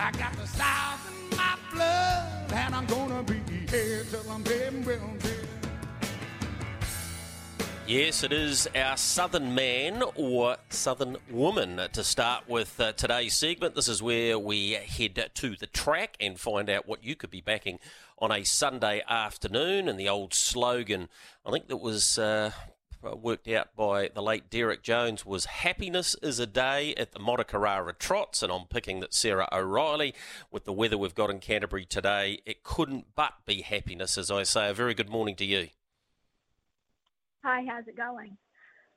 I got the South in my blood, and I'm gonna be here till I'm dead well dead. Yes, it is our Southern man or Southern woman to start with uh, today's segment. This is where we head to the track and find out what you could be backing on a Sunday afternoon. And the old slogan, I think that was uh, worked out by the late Derek Jones, was Happiness is a day at the Motukarara Trots. And I'm picking that Sarah O'Reilly, with the weather we've got in Canterbury today, it couldn't but be happiness, as I say. A very good morning to you. Hi, how's it going?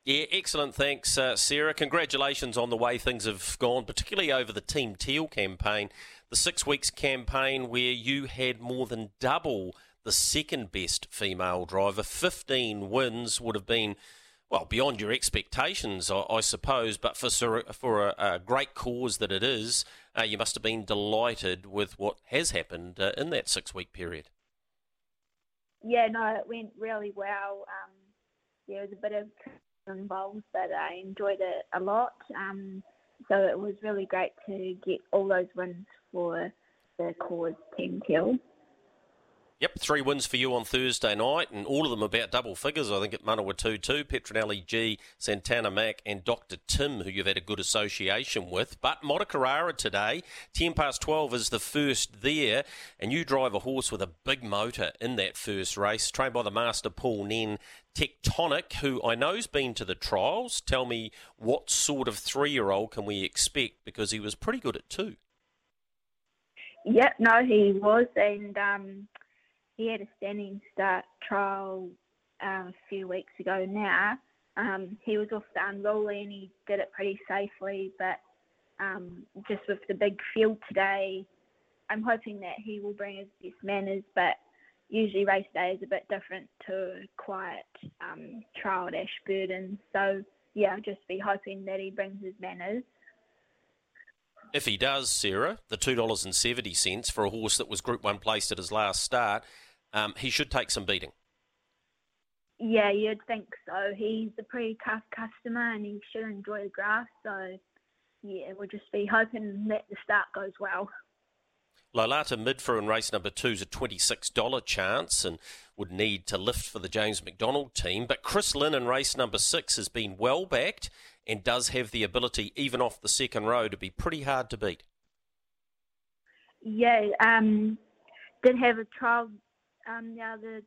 Yeah, excellent. Thanks, uh, Sarah. Congratulations on the way things have gone, particularly over the Team Teal campaign, the six weeks campaign where you had more than double the second best female driver. 15 wins would have been, well, beyond your expectations, I, I suppose, but for, for a, a, great cause that it is, uh, you must have been delighted with what has happened uh, in that six week period. Yeah, no, it went really well. Um, there was a bit of involved, but I enjoyed it a lot. Um, so it was really great to get all those wins for the cause Team Teal. Yep, three wins for you on Thursday night, and all of them about double figures. I think at Manawatu, Petronelli G, Santana Mac, and Dr. Tim, who you've had a good association with. But Motukarara today, 10 past 12 is the first there, and you drive a horse with a big motor in that first race, trained by the master Paul Nairn Tectonic, who I know's been to the trials. Tell me what sort of three year old can we expect because he was pretty good at two. Yep, no, he was, and um, he had a standing start trial um, a few weeks ago now. Um, he was off the unruly and he did it pretty safely, but um, just with the big field today, I'm hoping that he will bring his best manners, but usually race day is a bit different to a quiet um, trial at Ashburton. So, yeah, I'll just be hoping that he brings his manners. If he does, Sarah, the $2.70 for a horse that was Group 1 placed at his last start, um, he should take some beating. Yeah, you'd think so. He's a pretty tough customer and he should enjoy the grass. So, yeah, we'll just be hoping that the start goes well. Lolata Midfor in race number two is a $26 chance and would need to lift for the James McDonald team. But Chris Lynn in race number six has been well backed and does have the ability, even off the second row, to be pretty hard to beat. Yeah, um, did have a trial um, the other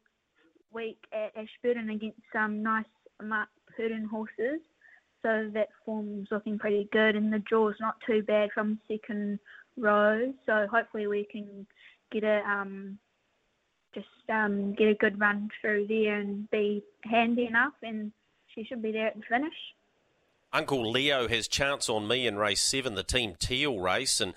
week at Ashburton against some nice Mark Purdon horses. So that form's looking pretty good, and the draw's not too bad from second row. So hopefully we can get a um, just um, get a good run through there and be handy enough, and she should be there at the finish. Uncle Leo has chance on me in race seven, the Team Teal race, and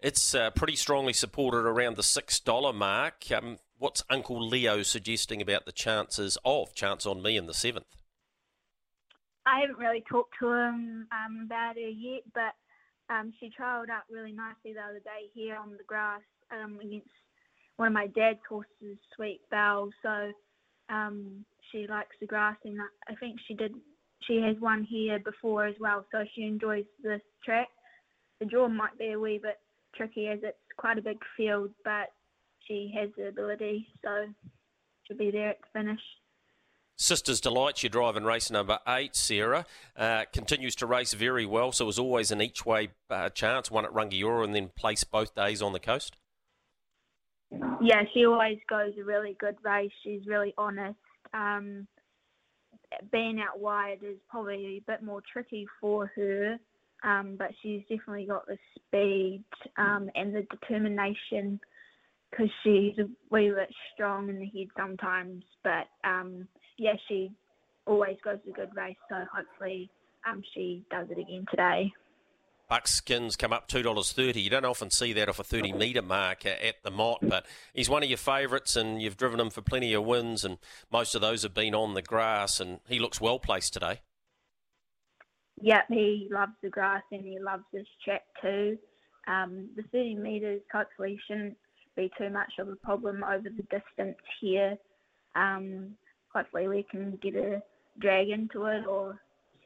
it's uh, pretty strongly supported around the six dollar mark. Um, what's Uncle Leo suggesting about the chances of chance on me in the seventh? I haven't really talked to him um, about her yet, but um, she trialled up really nicely the other day here on the grass um, against one of my dad's horses, Sweet Belle. So um, she likes the grass, and I think she did. She has one here before as well, so she enjoys this track. The draw might be a wee bit tricky as it's quite a big field, but she has the ability, so she'll be there at the finish. Sisters Delight, you're driving race number eight, Sarah. Uh, continues to race very well, so it was always an each way uh, chance, one at Rangiora and then place both days on the coast. Yeah, she always goes a really good race. She's really honest. Um, being out wide is probably a bit more tricky for her, um, but she's definitely got the speed um, and the determination because she's a wee bit strong in the head sometimes. But um, yeah, she always goes a good race, so hopefully um, she does it again today. Buckskins come up two dollars thirty. You don't often see that off a thirty metre mark at the Mot, but he's one of your favourites, and you've driven him for plenty of wins, and most of those have been on the grass, and he looks well placed today. Yep, he loves the grass and he loves this track too. Um, the thirty metres hopefully shouldn't be too much of a problem over the distance here. Um, hopefully we can get a drag into it or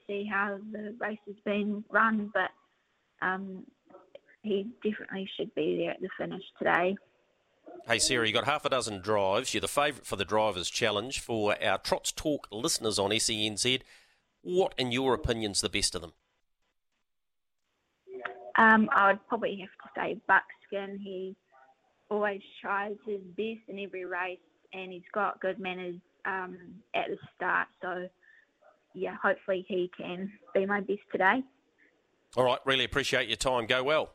see how the race has been run. But um, he definitely should be there at the finish today. Hey Sarah, you got half a dozen drives. You're the favourite for the Drivers' Challenge. For our Trots Talk listeners on SENZ, what, in your opinion, is the best of them? Um, I would probably have to say Buckskin. He always tries his best in every race, and he's got good manners um, at the start. So, yeah, hopefully he can be my best today. All right, really appreciate your time. Go well.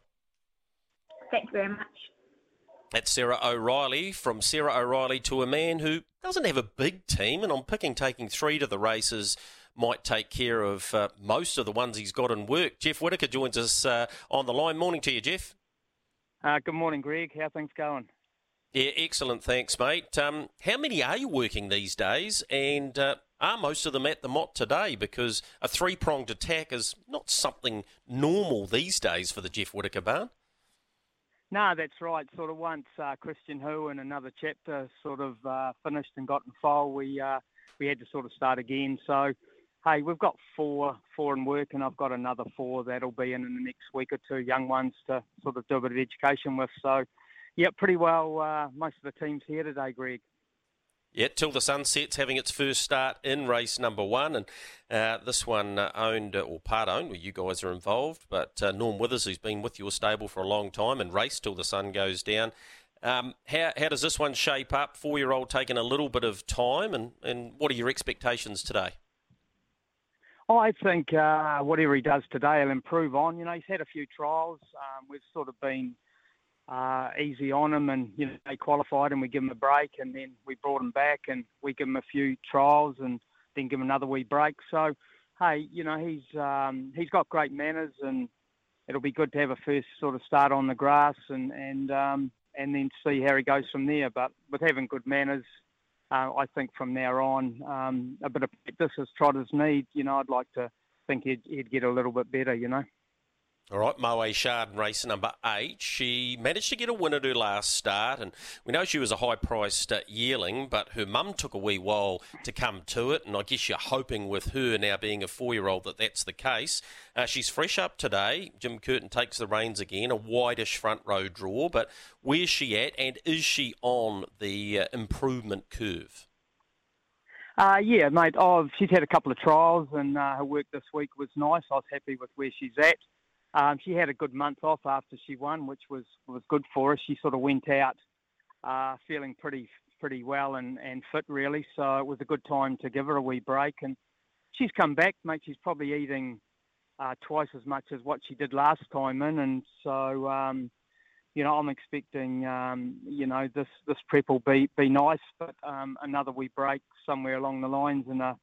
Thank you very much. That's Sarah O'Reilly. From Sarah O'Reilly to a man who doesn't have a big team, and I'm picking taking three to the races might take care of uh, most of the ones he's got in work. Jeff Whittaker joins us uh, on the line. Morning to you, Jeff. Uh, good morning, Greg. How things going? Yeah, excellent. Thanks, mate. Um, how many are you working these days? And uh, are most of them at the Mot today? Because a three pronged attack is not something normal these days for the Jeff Whittaker barn. No, that's right. Sort of once uh, Christian Who and another chapter sort of uh, finished and got in file, we uh, we had to sort of start again. So, hey, we've got four four in work, and I've got another four that'll be in in the next week or two, young ones to sort of do a bit of education with. So, yeah, pretty well. Uh, most of the teams here today, Greg. Yeah, Till the Sun Sets having its first start in race number one. And uh, this one uh, owned, uh, or part owned, where you guys are involved. But uh, Norm Withers, who's been with your stable for a long time and race till the sun goes down. Um, how, how does this one shape up? Four year old taking a little bit of time. And, and what are your expectations today? I think uh, whatever he does today, he'll improve on. You know, he's had a few trials. Um, we've sort of been uh, easy on him, and you know they qualified, and we give him a break, and then we brought him back, and we give him a few trials, and then give him another wee break. So, hey, you know he's um, he's got great manners, and it'll be good to have a first sort of start on the grass, and and um, and then see how he goes from there. But with having good manners, uh, I think from now on, um, a bit of practice as trotters need. You know, I'd like to think he'd, he'd get a little bit better. You know. All right, Moe Shard race number eight. She managed to get a win at her last start, and we know she was a high priced uh, yearling, but her mum took a wee while to come to it, and I guess you're hoping with her now being a four year old that that's the case. Uh, she's fresh up today. Jim Curtin takes the reins again, a wideish front row draw, but where's she at, and is she on the uh, improvement curve? Uh, yeah, mate. Oh, she's had a couple of trials, and uh, her work this week was nice. I was happy with where she's at. Um, she had a good month off after she won, which was was good for her. She sort of went out uh, feeling pretty pretty well and, and fit really, so it was a good time to give her a wee break. And she's come back, mate. She's probably eating uh, twice as much as what she did last time in, and so um, you know I'm expecting um, you know this this prep will be be nice, but um, another wee break somewhere along the lines and a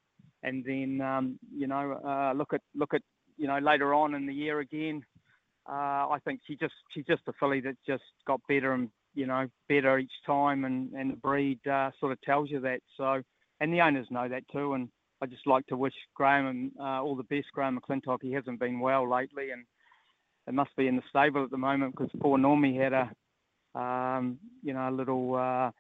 and then um, you know uh, look at look at you know, later on in the year again. Uh, I think she just she's just a filly that just got better and you know better each time, and and the breed uh, sort of tells you that. So, and the owners know that too. And I just like to wish Graham and uh, all the best. Graham McClintock, he hasn't been well lately, and it must be in the stable at the moment because poor Normie had a um, you know a little uh,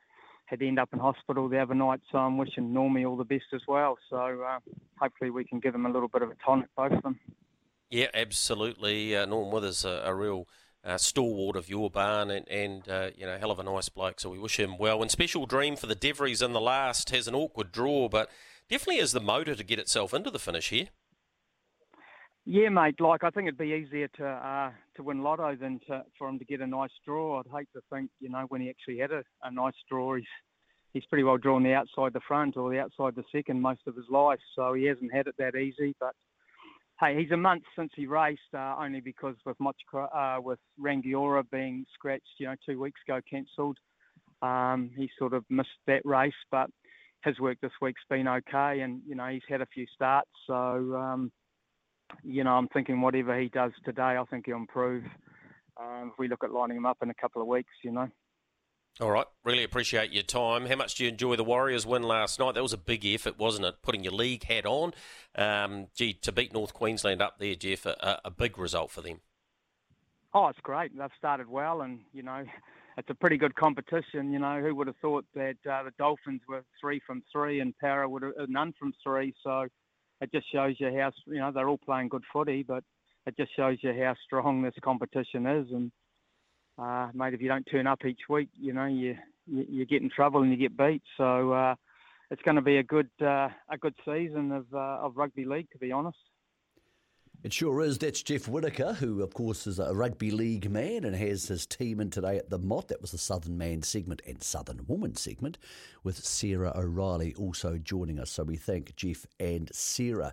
had to end up in hospital the other night. So I'm wishing Normie all the best as well. So uh, hopefully we can give them a little bit of a tonic, both of them. Yeah, absolutely. Uh, Norm Withers, a, a real uh, stalwart of your barn and, and uh, you know, hell of a nice bloke. So we wish him well. And special dream for the Devries in the last has an awkward draw, but definitely has the motor to get itself into the finish here. Yeah, mate. Like I think it'd be easier to uh, to win Lotto than to, for him to get a nice draw. I'd hate to think, you know, when he actually had a, a nice draw, he's he's pretty well drawn the outside the front or the outside the second most of his life. So he hasn't had it that easy. But hey, he's a month since he raced, uh, only because with much uh, with Rangiora being scratched, you know, two weeks ago cancelled. Um, he sort of missed that race, but his work this week's been okay, and you know he's had a few starts. So um, you know, I'm thinking whatever he does today, I think he'll improve. Um, if we look at lining him up in a couple of weeks, you know. All right, really appreciate your time. How much do you enjoy the Warriors win last night? That was a big effort, wasn't it? Putting your league hat on. Um, gee, to beat North Queensland up there, Jeff, a, a big result for them. Oh, it's great. They've started well, and you know, it's a pretty good competition. You know, who would have thought that uh, the Dolphins were three from three and Parra would have uh, none from three? So it just shows you how you know they're all playing good footy. But it just shows you how strong this competition is. And uh, mate, if you don't turn up each week, you know you you, you get in trouble and you get beat. So uh, it's going to be a good uh, a good season of uh, of rugby league, to be honest. It sure is. That's Jeff Whittaker, who, of course, is a rugby league man and has his team in today at the Mot. That was the Southern Man segment and Southern Woman segment, with Sarah O'Reilly also joining us. So we thank Jeff and Sarah.